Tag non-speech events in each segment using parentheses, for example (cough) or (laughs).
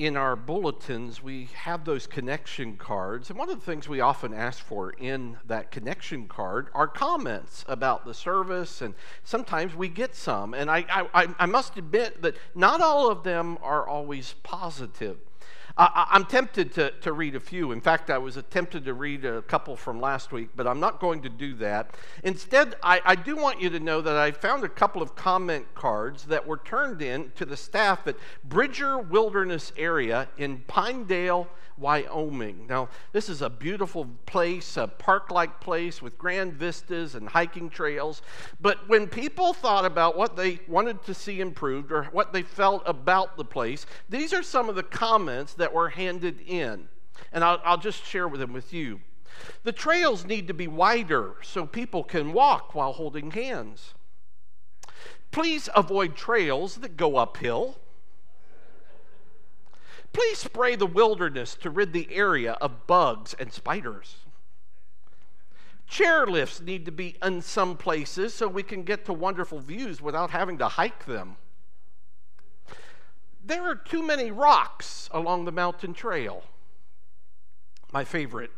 in our bulletins, we have those connection cards. And one of the things we often ask for in that connection card are comments about the service, and sometimes we get some. And I, I, I must admit that not all of them are always positive. I, am tempted to, to read a few. In fact, I was tempted to read a couple from last week, but I'm not going to do that. Instead, I, I do want you to know that I found a couple of comment cards that were turned in to the staff at Bridger Wilderness Area in Pinedale, Wyoming. Now, this is a beautiful place, a park like place with grand vistas and hiking trails. But when people thought about what they wanted to see improved or what they felt about the place, these are some of the comments that were handed in. And I'll, I'll just share them with you. The trails need to be wider so people can walk while holding hands. Please avoid trails that go uphill. Please spray the wilderness to rid the area of bugs and spiders. Chairlifts need to be in some places so we can get to wonderful views without having to hike them. There are too many rocks along the mountain trail. My favorite.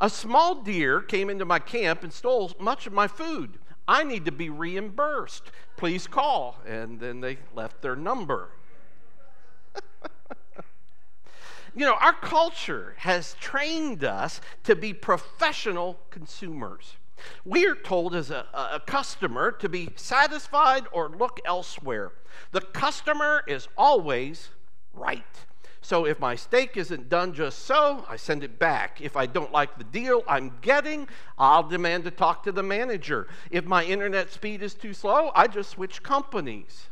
A small deer came into my camp and stole much of my food. I need to be reimbursed. Please call. And then they left their number. You know, our culture has trained us to be professional consumers. We are told as a, a, customer to be satisfied or look elsewhere. The customer is always right. So if my steak isn't done just so, I send it back. If I don't like the deal I'm getting, I'll demand to talk to the manager. If my internet speed is too slow, I just switch companies.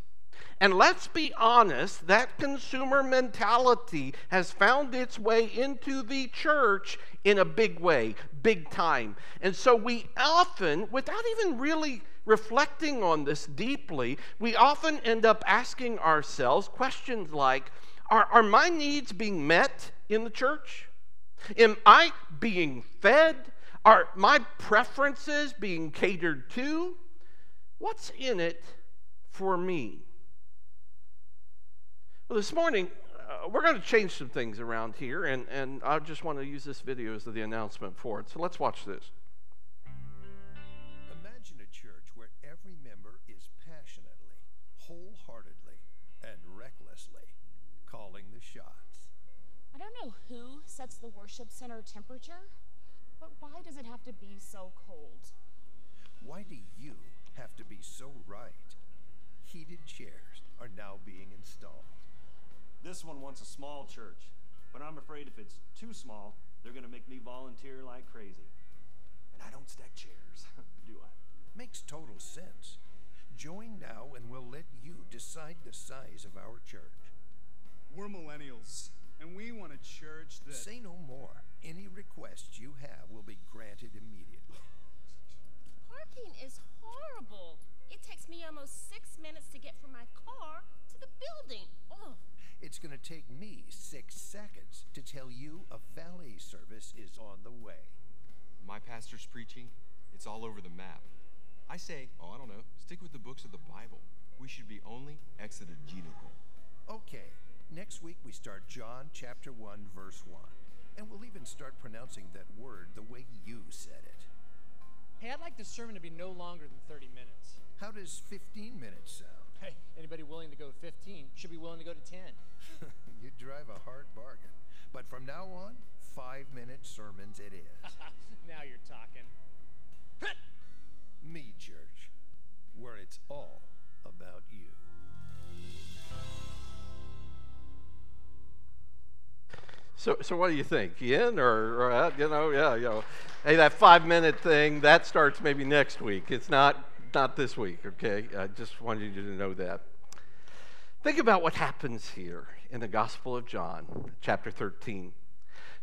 And let's be honest, that consumer mentality has found its way into the church in a big way, big time. And so we often, without even really reflecting on this deeply, we often end up asking ourselves questions like Are, are my needs being met in the church? Am I being fed? Are my preferences being catered to? What's in it for me? Well, this morning, uh, we're going to change some things around here, and, and I just want to use this video as the announcement for it. So let's watch this. Imagine a church where every member is passionately, wholeheartedly, and recklessly calling the shots. I don't know who sets the worship center temperature, but why does it have to be so cold? Why do you have to be so right? Heated chairs are now being installed. This one wants a small church, but I'm afraid if it's too small, they're going to make me volunteer like crazy. And I don't stack chairs, (laughs) do I? Makes total sense. Join now and we'll let you decide the size of our church. We're millennials, and we want a church that. Say no more. Any requests you have will be granted immediately. Parking is horrible. It takes me almost six minutes to get from my car to the building. Oh. It's going to take me six seconds to tell you a valet service is on the way. My pastor's preaching, it's all over the map. I say, oh, I don't know, stick with the books of the Bible. We should be only exegetical. Okay, next week we start John chapter 1, verse 1. And we'll even start pronouncing that word the way you said it. Hey, I'd like the sermon to be no longer than 30 minutes. How does 15 minutes sound? Hey, anybody willing to go 15 should be willing to go to 10. (laughs) you drive a hard bargain. But from now on, five minute sermons it is. (laughs) now you're talking. Me Church, where it's all about you. So, so what do you think? You in or, or out? You know, yeah, you know. Hey, that five minute thing that starts maybe next week. It's not not this week, okay? I just wanted you to know that. Think about what happens here in the Gospel of John, chapter 13.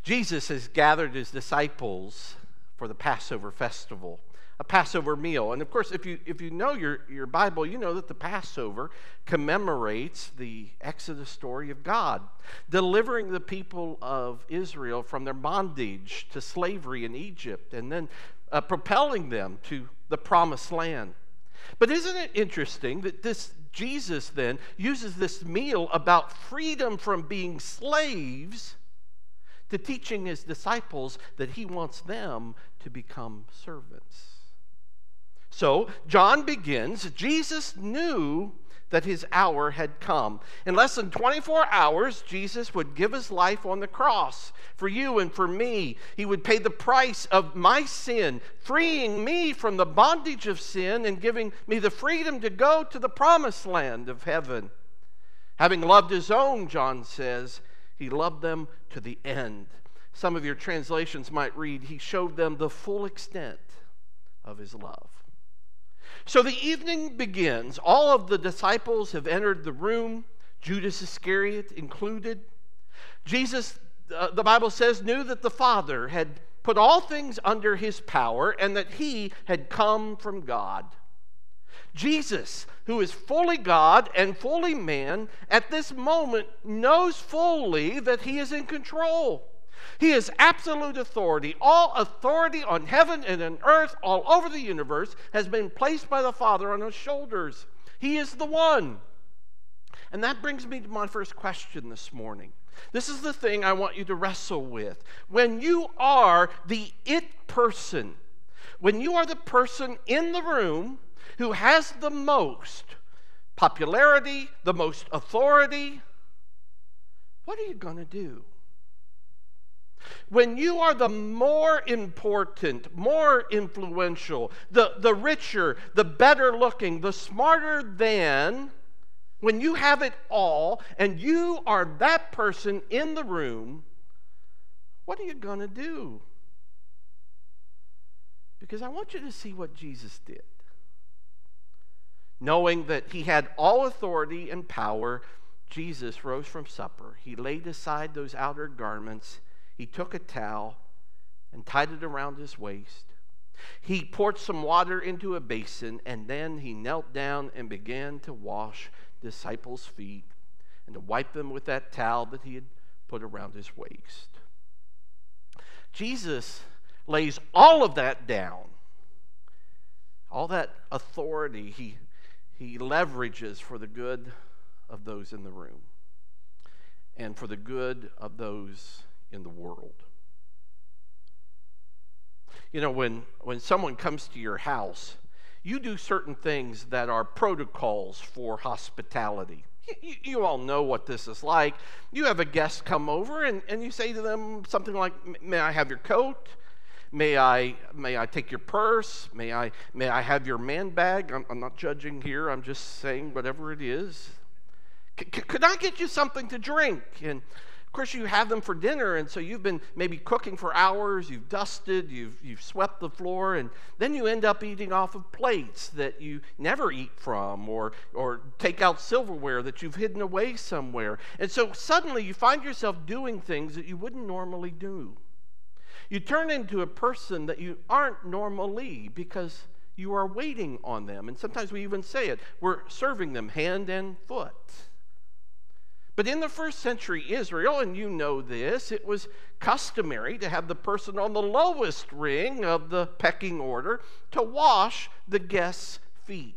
Jesus has gathered his disciples for the Passover festival, a Passover meal. And of course, if you, if you know your, your Bible, you know that the Passover commemorates the Exodus story of God, delivering the people of Israel from their bondage to slavery in Egypt, and then uh, propelling them to the promised land. But isn't it interesting that this Jesus then uses this meal about freedom from being slaves to teaching his disciples that he wants them to become servants. So, John begins. Jesus knew that his hour had come. In less than 24 hours, Jesus would give his life on the cross for you and for me. He would pay the price of my sin, freeing me from the bondage of sin and giving me the freedom to go to the promised land of heaven. Having loved his own, John says, he loved them to the end. Some of your translations might read, He showed them the full extent of His love. So the evening begins. All of the disciples have entered the room, Judas Iscariot included. Jesus, uh, the Bible says, knew that the Father had put all things under His power and that He had come from God. Jesus, who is fully God and fully man, at this moment knows fully that He is in control. He is absolute authority. All authority on heaven and on earth, all over the universe, has been placed by the Father on his shoulders. He is the one. And that brings me to my first question this morning. This is the thing I want you to wrestle with. When you are the it person, when you are the person in the room who has the most popularity, the most authority, what are you going to do? When you are the more important, more influential, the, the richer, the better looking, the smarter than, when you have it all and you are that person in the room, what are you going to do? Because I want you to see what Jesus did. Knowing that he had all authority and power, Jesus rose from supper. He laid aside those outer garments he took a towel and tied it around his waist. He poured some water into a basin, and then he knelt down and began to wash disciples' feet and to wipe them with that towel that he had put around his waist. Jesus lays all of that down, all that authority he, he leverages for the good of those in the room and for the good of those in the world. You know, when, when someone comes to your house, you do certain things that are protocols for hospitality. You, you, all know what this is like. You have a guest come over and, and you say to them something like, May I have your coat? May I, may I take your purse? May I, may I have your man bag? I'm, I'm not judging here, I'm just saying whatever it is. C- could I get you something to drink? And of course, you have them for dinner, and so you've been maybe cooking for hours, you've dusted, you've, you've swept the floor, and then you end up eating off of plates that you never eat from, or, or take out silverware that you've hidden away somewhere. And so suddenly you find yourself doing things that you wouldn't normally do. You turn into a person that you aren't normally because you are waiting on them. And sometimes we even say it we're serving them hand and foot. But in the first century Israel, and you know this, it was customary to have the person on the lowest ring of the pecking order to wash the guest's feet.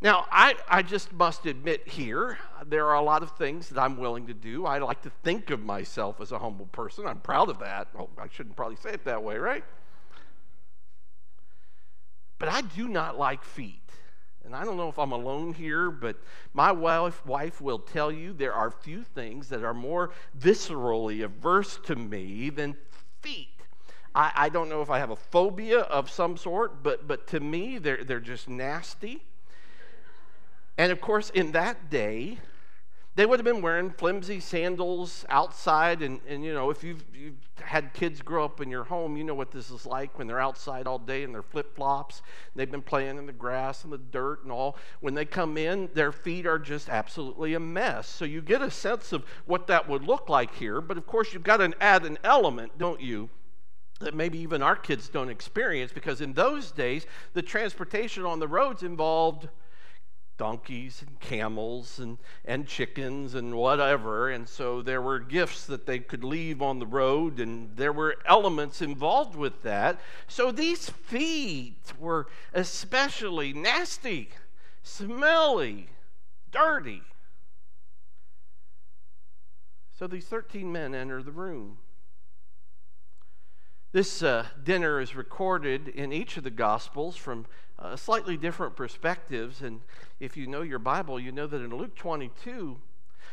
Now, I, I just must admit here, there are a lot of things that I'm willing to do. I like to think of myself as a humble person. I'm proud of that. Oh, I shouldn't probably say it that way, right? But I do not like feet. And I don't know if I'm alone here, but my wife, wife will tell you there are few things that are more viscerally averse to me than feet. I, I don't know if I have a phobia of some sort, but, but to me, they're, they're just nasty. And of course, in that day, they would have been wearing flimsy sandals outside. And, and you know, if you've, you've had kids grow up in your home, you know what this is like when they're outside all day in their flip flops. They've been playing in the grass and the dirt and all. When they come in, their feet are just absolutely a mess. So you get a sense of what that would look like here. But of course, you've got to add an element, don't you? that maybe even our kids don't experience because in those days the transportation on the roads involved donkeys and camels and, and chickens and whatever. And so there were gifts that they could leave on the road, and there were elements involved with that. So these feet were especially nasty smelly, dirty. So these 13 men enter the room. This uh, dinner is recorded in each of the Gospels from uh, slightly different perspectives. And if you know your Bible, you know that in Luke 22,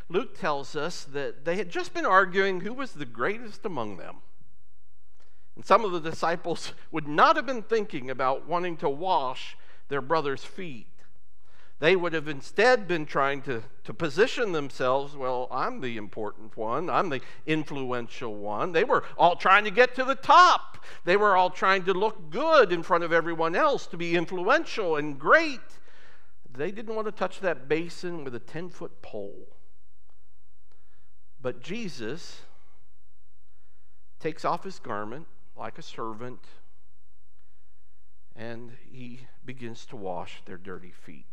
Luke tells us that they had just been arguing who was the greatest among them. And some of the disciples would not have been thinking about wanting to wash their brother's feet. They would have instead been trying to, to position themselves well, I'm the important one, I'm the influential one. They were all trying to get to the top. They were all trying to look good in front of everyone else, to be influential and great. They didn't want to touch that basin with a 10 foot pole. But Jesus takes off his garment like a servant and he begins to wash their dirty feet.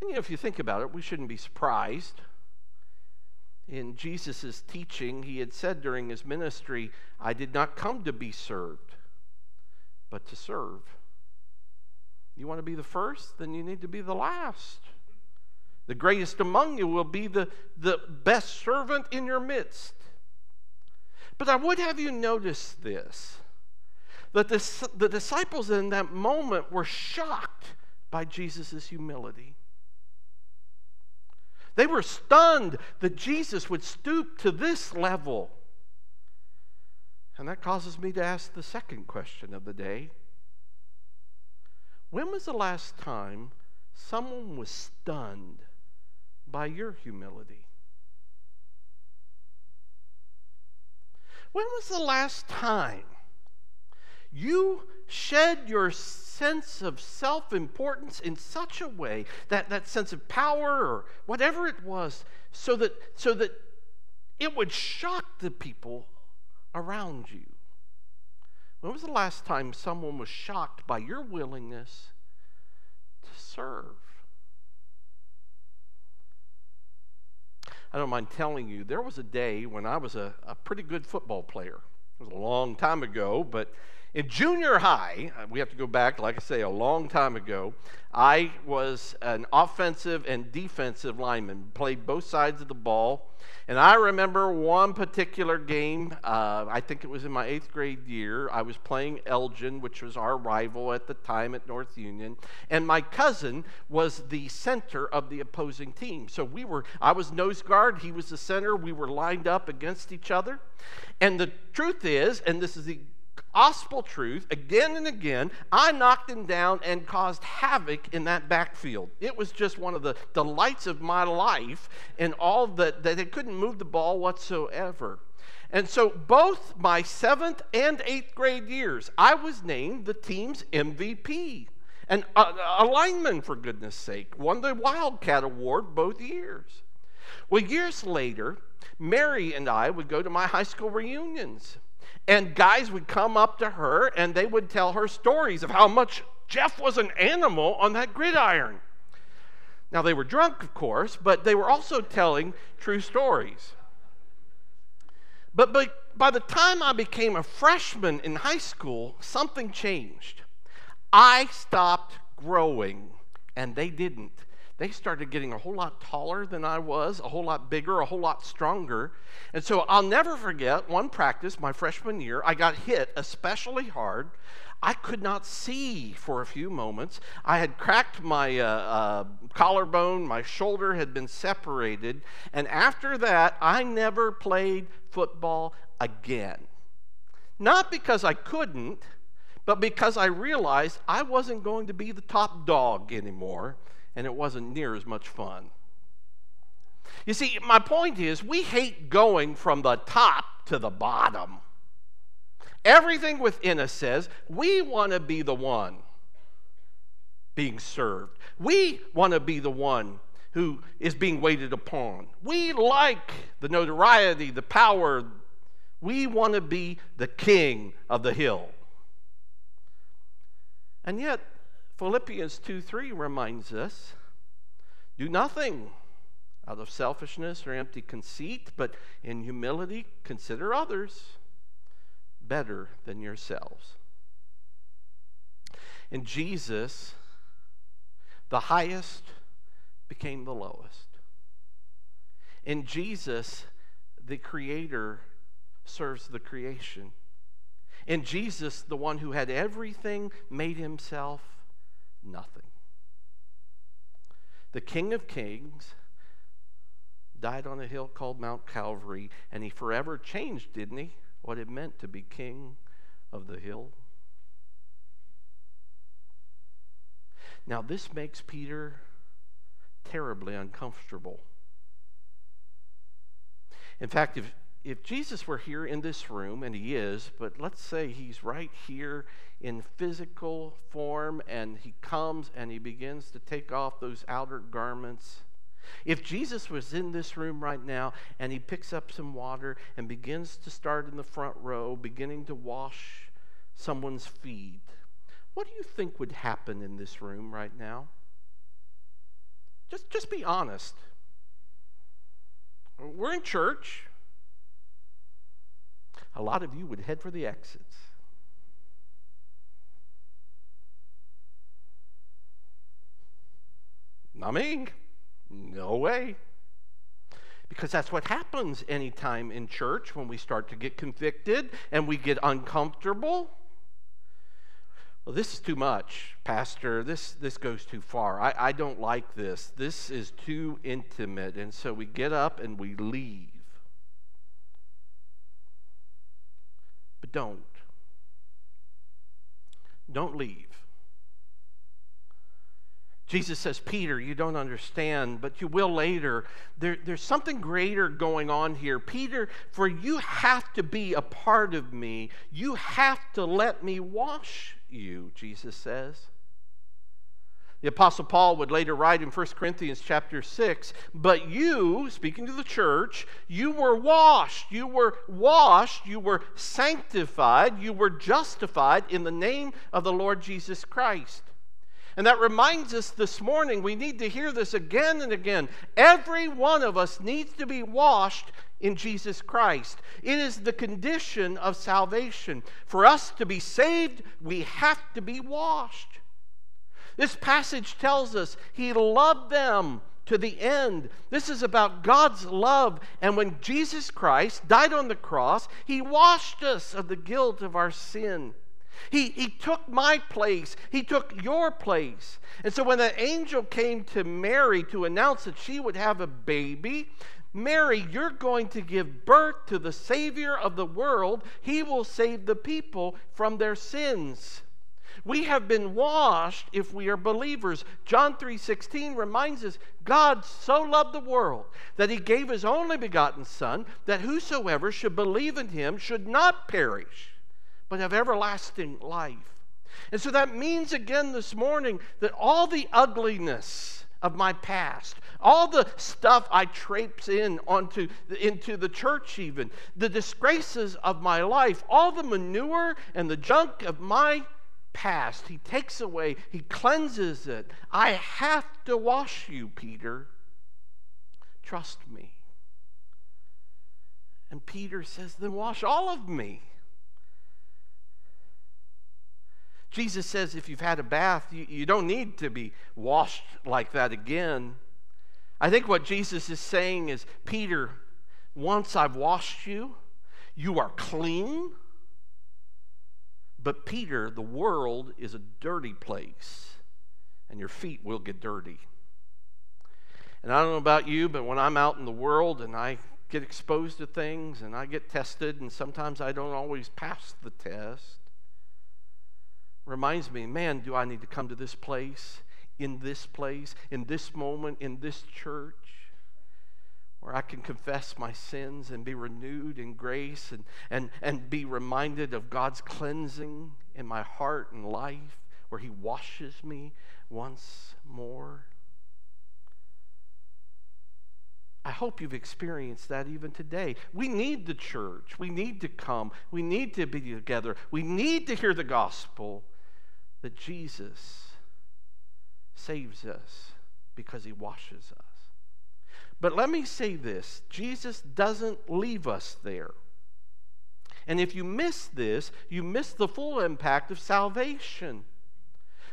And you know, if you think about it, we shouldn't be surprised. In Jesus' teaching, he had said during his ministry, I did not come to be served, but to serve. You want to be the first? Then you need to be the last. The greatest among you will be the, the best servant in your midst. But I would have you notice this that the, the disciples in that moment were shocked by Jesus' humility. They were stunned that Jesus would stoop to this level. And that causes me to ask the second question of the day When was the last time someone was stunned by your humility? When was the last time you shed your sense of self importance in such a way that that sense of power or whatever it was so that so that it would shock the people around you. When was the last time someone was shocked by your willingness to serve? I don't mind telling you there was a day when i was a, a pretty good football player. It was a long time ago but in junior high, uh, we have to go back, like I say, a long time ago. I was an offensive and defensive lineman, played both sides of the ball. And I remember one particular game, uh, I think it was in my eighth grade year. I was playing Elgin, which was our rival at the time at North Union. And my cousin was the center of the opposing team. So we were, I was nose guard, he was the center. We were lined up against each other. And the truth is, and this is the gospel truth again and again. I knocked him down and caused havoc in that backfield. It was just one of the delights of my life, and all that, that they couldn't move the ball whatsoever. And so, both my seventh and eighth grade years, I was named the team's MVP. And a, a lineman, for goodness sake, won the Wildcat Award both years. Well, years later, Mary and I would go to my high school reunions. And guys would come up to her and they would tell her stories of how much Jeff was an animal on that gridiron. Now, they were drunk, of course, but they were also telling true stories. But by, the time I became a freshman in high school, something changed. I stopped growing, and they didn't they started getting a whole lot taller than I was, a whole lot bigger, a whole lot stronger. And so I'll never forget one practice my freshman year, I got hit especially hard. I could not see for a few moments. I had cracked my uh, uh, collarbone, my shoulder had been separated, and after that, I never played football again. Not because I couldn't, but because I realized I wasn't going to be the top dog anymore and it wasn't near as much fun. You see, my point is, we hate going from the top to the bottom. Everything within us says we want to be the one being served. We want to be the one who is being waited upon. We like the notoriety, the power. We want to be the king of the hill. And yet, Philippians 2 3 reminds us do nothing out of selfishness or empty conceit, but in humility consider others better than yourselves. And Jesus The highest became the lowest. In Jesus, the Creator serves the creation. In Jesus, the one who had everything made himself nothing. The King of Kings died on a hill called Mount Calvary, and he forever changed, didn't he? What it meant to be king of the hill. Now, this makes Peter terribly uncomfortable. In fact, if, if Jesus were here in this room, and he is, but let's say he's right here in physical form, and he comes and he begins to take off those outer garments. If Jesus was in this room right now and he picks up some water and begins to start in the front row, beginning to wash someone's feet, what do you think would happen in this room right now? Just, just be honest. We're in church. A lot of you would head for the exits. Not. No way. Because that's what happens anytime in church when we start to get convicted and we get uncomfortable. Well, this is too much, Pastor. This, this goes too far. I, I don't like this. This is too intimate. And so we get up and we leave. But don't. Don't leave. Jesus says, Peter, you don't understand, but you will later. There, there's something greater going on here. Peter, for you have to be a part of me. You have to let me wash you, Jesus says. The apostle Paul would later write in 1 Corinthians chapter 6, but you, speaking to the church, you were washed, you were washed, you were sanctified, you were justified in the name of the Lord Jesus Christ. And that reminds us this morning, we need to hear this again and again. Every one of us needs to be washed in Jesus Christ. It is the condition of salvation. For us to be saved, we have to be washed. This passage tells us He loved them to the end. This is about God's love. And when Jesus Christ died on the cross, He washed us of the guilt of our sin. He, he took my place. He took your place. And so when the angel came to Mary to announce that she would have a baby, Mary, you're going to give birth to the Savior of the world. He will save the people from their sins. We have been washed if we are believers. John 3:16 reminds us God so loved the world that he gave his only begotten son that whosoever should believe in him should not perish but have everlasting life. And so that means again this morning that all the ugliness of my past, all the stuff I traipse in onto into the church even, the disgraces of my life, all the manure and the junk of my past, he takes away, he cleanses it. I have to wash you, Peter. Trust me. And Peter says, Then wash all of me. Jesus says if you've had a bath, you, you don't need to be washed like that again. I think what Jesus is saying is Peter, once I've washed you, you are clean. But Peter, the world is a dirty place, and your feet will get dirty. And I don't know about you, but when I'm out in the world and I get exposed to things and I get tested, and sometimes I don't always pass the test, reminds me, man, do I need to come to this place, in this place, in this moment, in this church, where I can confess my sins and be renewed in grace and, and, and be reminded of God's cleansing in my heart and life, where He washes me once more. I hope you've experienced that even today. We need the church. We need to come. We need to be together. We need to hear the gospel that Jesus saves us because he washes us. But let me say this Jesus doesn't leave us there. And if you miss this, you miss the full impact of salvation.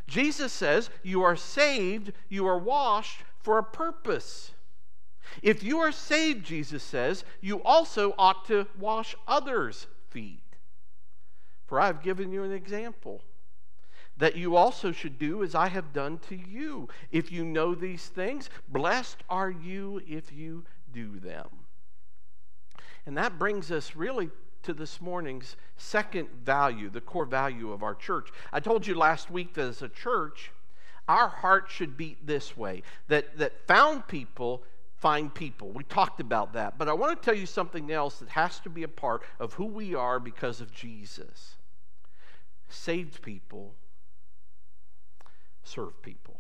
Jesus says, You are saved, you are washed for a purpose. If you are saved, Jesus says, you also ought to wash others' feet. For I have given you an example that you also should do as I have done to you. If you know these things, blessed are you if you do them. And that brings us really to this morning's second value, the core value of our church. I told you last week that as a church, our heart should beat this way that, that found people find people. We talked about that. But I want to tell you something else that has to be a part of who we are because of Jesus. Saved people serve people.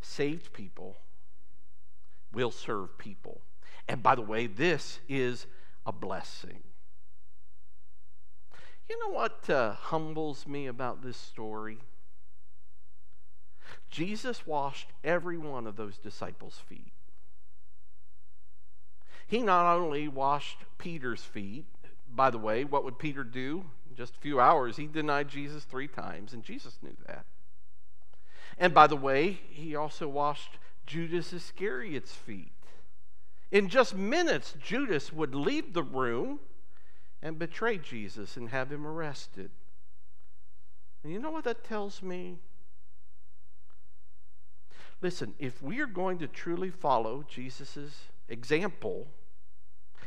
Saved people will serve people. And by the way, this is a blessing. You know what uh, humbles me about this story? Jesus washed every one of those disciples' feet. He not only washed Peter's feet, by the way, what would Peter do? In just a few hours, he denied Jesus three times, and Jesus knew that. And by the way, he also washed Judas Iscariot's feet. In just minutes, Judas would leave the room and betray Jesus and have him arrested. And you know what that tells me? Listen, if we are going to truly follow Jesus' example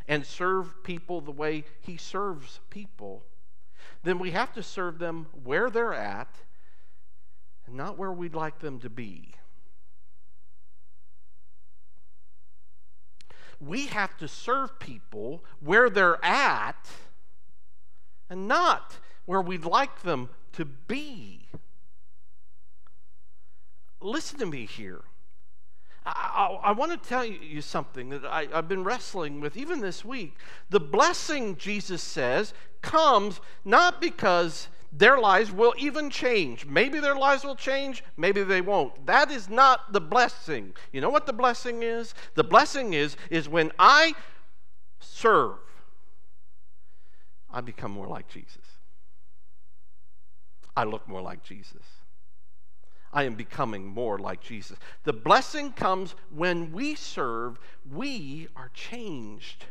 and serve people the way he serves people, then we have to serve them where they're at and not where we'd like them to be. We have to serve people where they're at and not where we'd like them to be. Listen to me here. I, I, I want to tell you something that I, I've been wrestling with even this week. The blessing, Jesus says, comes not because their lives will even change. Maybe their lives will change, maybe they won't. That is not the blessing. You know what the blessing is? The blessing is is when I serve, I become more like Jesus. I look more like Jesus. I am becoming more like Jesus. The blessing comes when we serve, we are changed.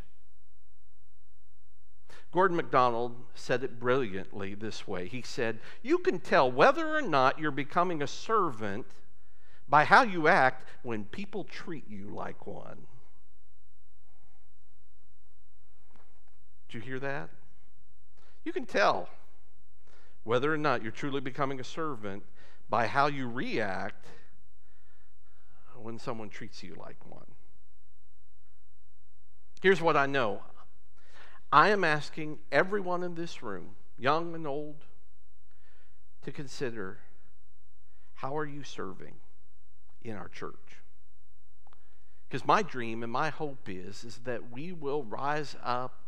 Gordon MacDonald said it brilliantly this way. He said, You can tell whether or not you're becoming a servant by how you act when people treat you like one. Did you hear that? You can tell whether or not you're truly becoming a servant by how you react when someone treats you like one. Here's what I know I am asking everyone in this room, young and old, to consider how are you serving in our church? Because my dream and my hope is, is that we will rise up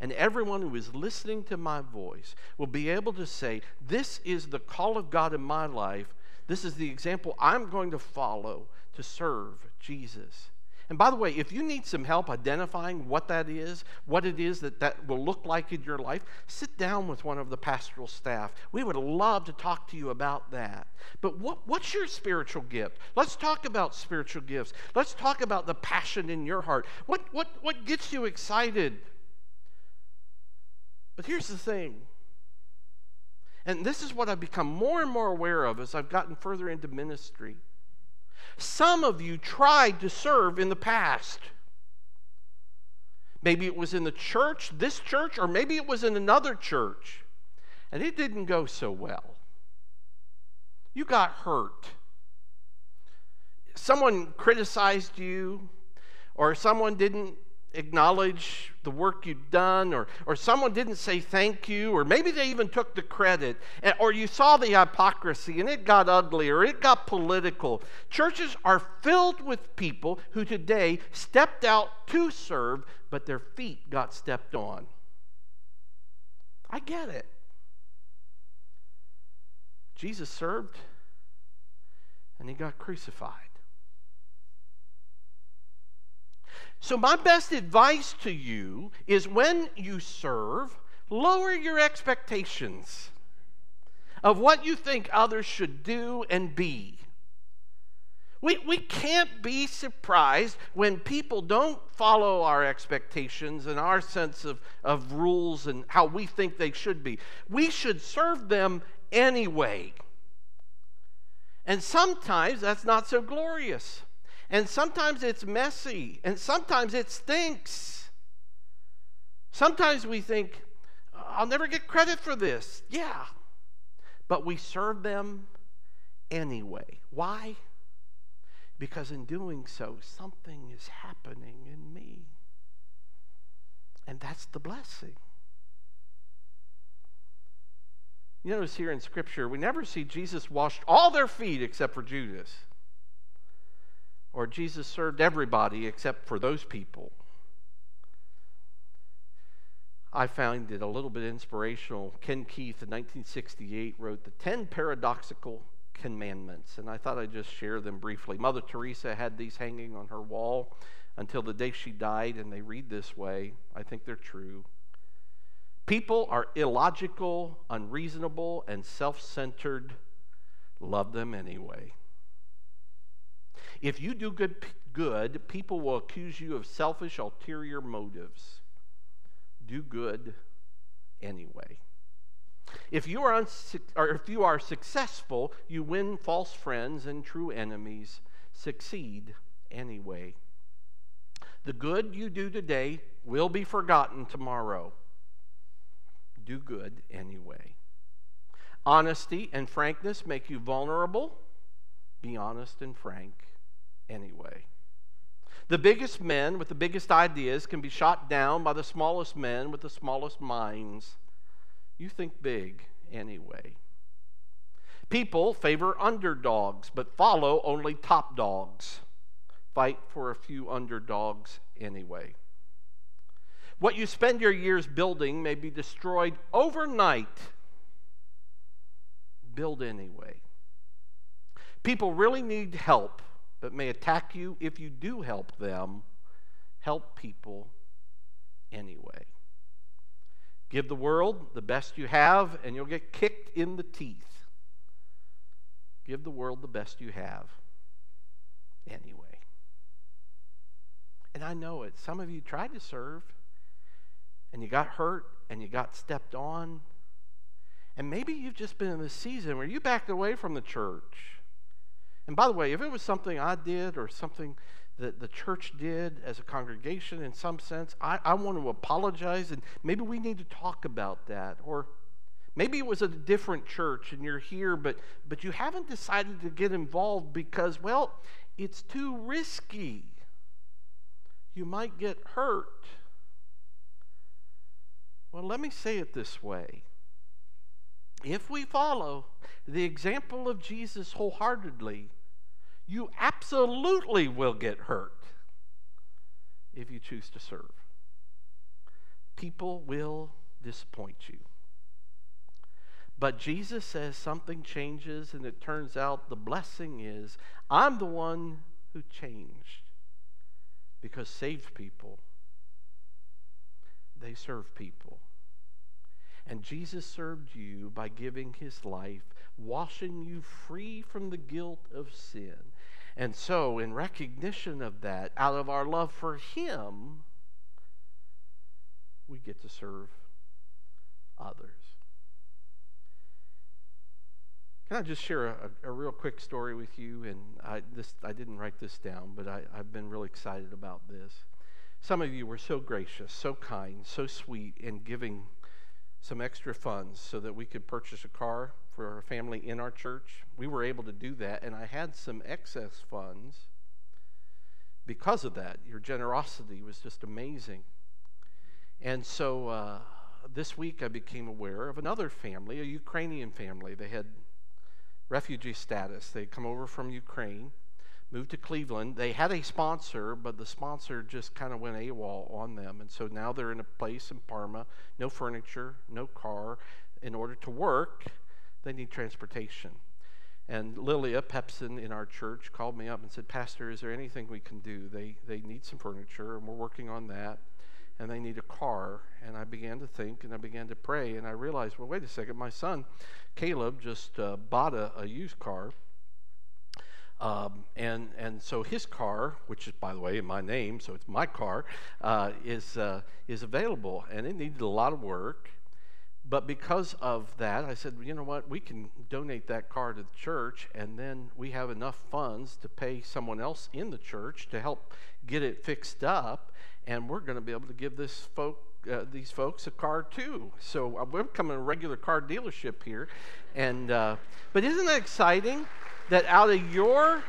and everyone who is listening to my voice will be able to say, This is the call of God in my life. This is the example I'm going to follow to serve Jesus. And by the way, if you need some help identifying what that is, what it is that that will look like in your life, sit down with one of the pastoral staff. We would love to talk to you about that. But what, what's your spiritual gift? Let's talk about spiritual gifts. Let's talk about the passion in your heart. What, what, what gets you excited? But here's the thing. And this is what I've become more and more aware of as I've gotten further into ministry some of you tried to serve in the past. Maybe it was in the church, this church, or maybe it was in another church, and it didn't go so well. You got hurt. Someone criticized you, or someone didn't acknowledge the work you've done, or, or someone didn't say thank you, or maybe they even took the credit, or you saw the hypocrisy and it got ugly or it got political. Churches are filled with people who today stepped out to serve, but their feet got stepped on. I get it. Jesus served and he got crucified. So, my best advice to you is when you serve, lower your expectations. of what you think others should do and be. We, we can't be surprised when people don't follow our expectations and our sense of, of rules and how we think they should be. We should serve them anyway. And sometimes that's not so glorious. And sometimes it's messy. And sometimes it stinks. Sometimes we think, I'll never get credit for this. Yeah. But we serve them anyway. Why? Because in doing so, something is happening in me. And that's the blessing. You notice here in Scripture, we never see Jesus washed all their feet except for Judas, or Jesus served everybody except for those people. I found it a little bit inspirational. Kent Keith in 1968 wrote the 10 paradoxical commandments, and I thought I'd just share them briefly. Mother Teresa had these hanging on her wall until the day she died, and they read this way. I think they're true. People are illogical, unreasonable, and self centered. Love them anyway. If you do good, good, people will accuse you of selfish, ulterior motives. Do good anyway. If you are unsu- or if you are successful, you win false friends and true enemies. Succeed anyway. The good you do today will be forgotten tomorrow. Do good anyway. Honesty and frankness make you vulnerable. Be honest and frank anyway. The biggest men with the biggest ideas can be shot down by the smallest men with the smallest minds. You think big anyway. People favor underdogs, but follow only top dogs. Fight for a few underdogs anyway. What you spend your years building may be destroyed overnight. Build anyway. People really need help, but may attack you if you do help them. Help people anyway. Give the world the best you have, and you'll get kicked in the teeth. Give the world the best you have anyway. And I know it. Some of you tried to serve, and you got hurt, and you got stepped on. And maybe you've just been in a season where you backed away from the church. And by the way, if it was something I did or something that the church did as a congregation in some sense, I, I want to apologize and maybe we need to talk about that. Or maybe it was a different church and you're here, but, but you haven't decided to get involved because, well, it's too risky. You might get hurt. Well, let me say it this way. If we follow the example of Jesus wholeheartedly, you absolutely will get hurt if you choose to serve. People will disappoint you. But Jesus says something changes, and it turns out the blessing is I'm the one who changed because saved people, they serve people. And Jesus served you by giving his life, washing you free from the guilt of sin. And so, in recognition of that, out of our love for him, we get to serve others. Can I just share a, a, real quick story with you? And I, this, I didn't write this down, but I, I've been really excited about this. Some of you were so gracious, so kind, so sweet in giving some extra funds so that we could purchase a car for our family in our church. We were able to do that, and I had some excess funds because of that. Your generosity was just amazing. And so uh, this week I became aware of another family, a Ukrainian family. They had refugee status, they'd come over from Ukraine moved to Cleveland. They had a sponsor, but the sponsor just kind of went AWOL on them. And so now they're in a place in Parma, no furniture, no car. In order to work, they need transportation. And Lilia Pepsin in our church called me up and said, Pastor, is there anything we can do? They, they need some furniture, and we're working on that. and they need a car. And I began to think and I began to pray, and I realized, well, wait a second, my son Caleb just uh, bought a, a used car. Um, and and so his car, which is by the way in my name, so it's my car, uh, is uh, is available, and it needed a lot of work. But because of that, I said, you know what, we can donate that car to the church, and then we have enough funds to pay someone else in the church to help get it fixed up, and we're going to be able to give this folk uh, these folks a car too. So uh, we're becoming a regular car dealership here, and uh, but isn't that exciting? That out of your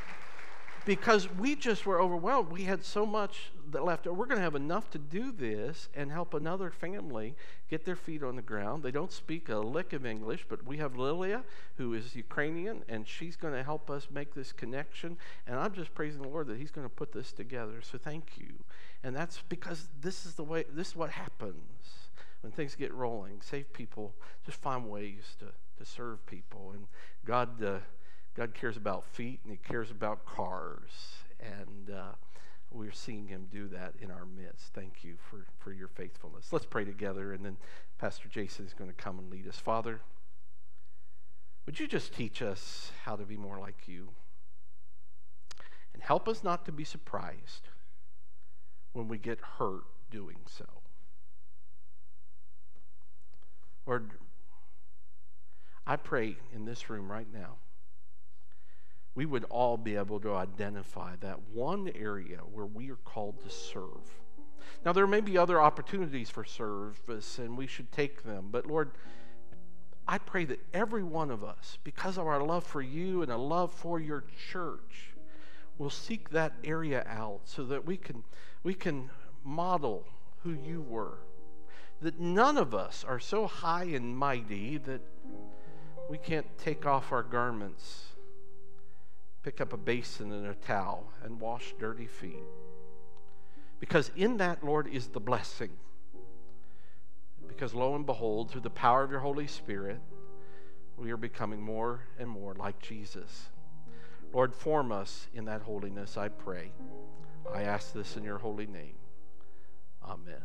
because we just were overwhelmed. We had so much that left. We're going to have enough to do this and help another family get their feet on the ground. They don't speak a lick of English, but we have Lilia, who is Ukrainian, and she's going to help us make this connection. And I'm just praising the Lord that He's going to put this together. So thank you. And that's because this is the way. This is what happens when things get rolling. Save people. Just find ways to to serve people, and God. Uh, God cares about feet and He cares about cars. And uh, we're seeing Him do that in our midst. Thank you for, for your faithfulness. Let's pray together, and then Pastor Jason is going to come and lead us. Father, would you just teach us how to be more like you? And help us not to be surprised when we get hurt doing so. Lord, I pray in this room right now we would all be able to identify that one area where we are called to serve. Now, there may be other opportunities for service, and we should take them. But, Lord, I pray that every one of us, because of our love for you and a love for your church, will seek that area out so that we can, we can model who you were. That none of us are so high and mighty that we can't take off our garments pick up a basin and a towel and wash dirty feet. Because in that, Lord, is the blessing. Because lo and behold, through the power of your Holy Spirit, we are becoming more and more like Jesus. Lord, form us in that holiness, I pray. I ask this in your holy name. Amen.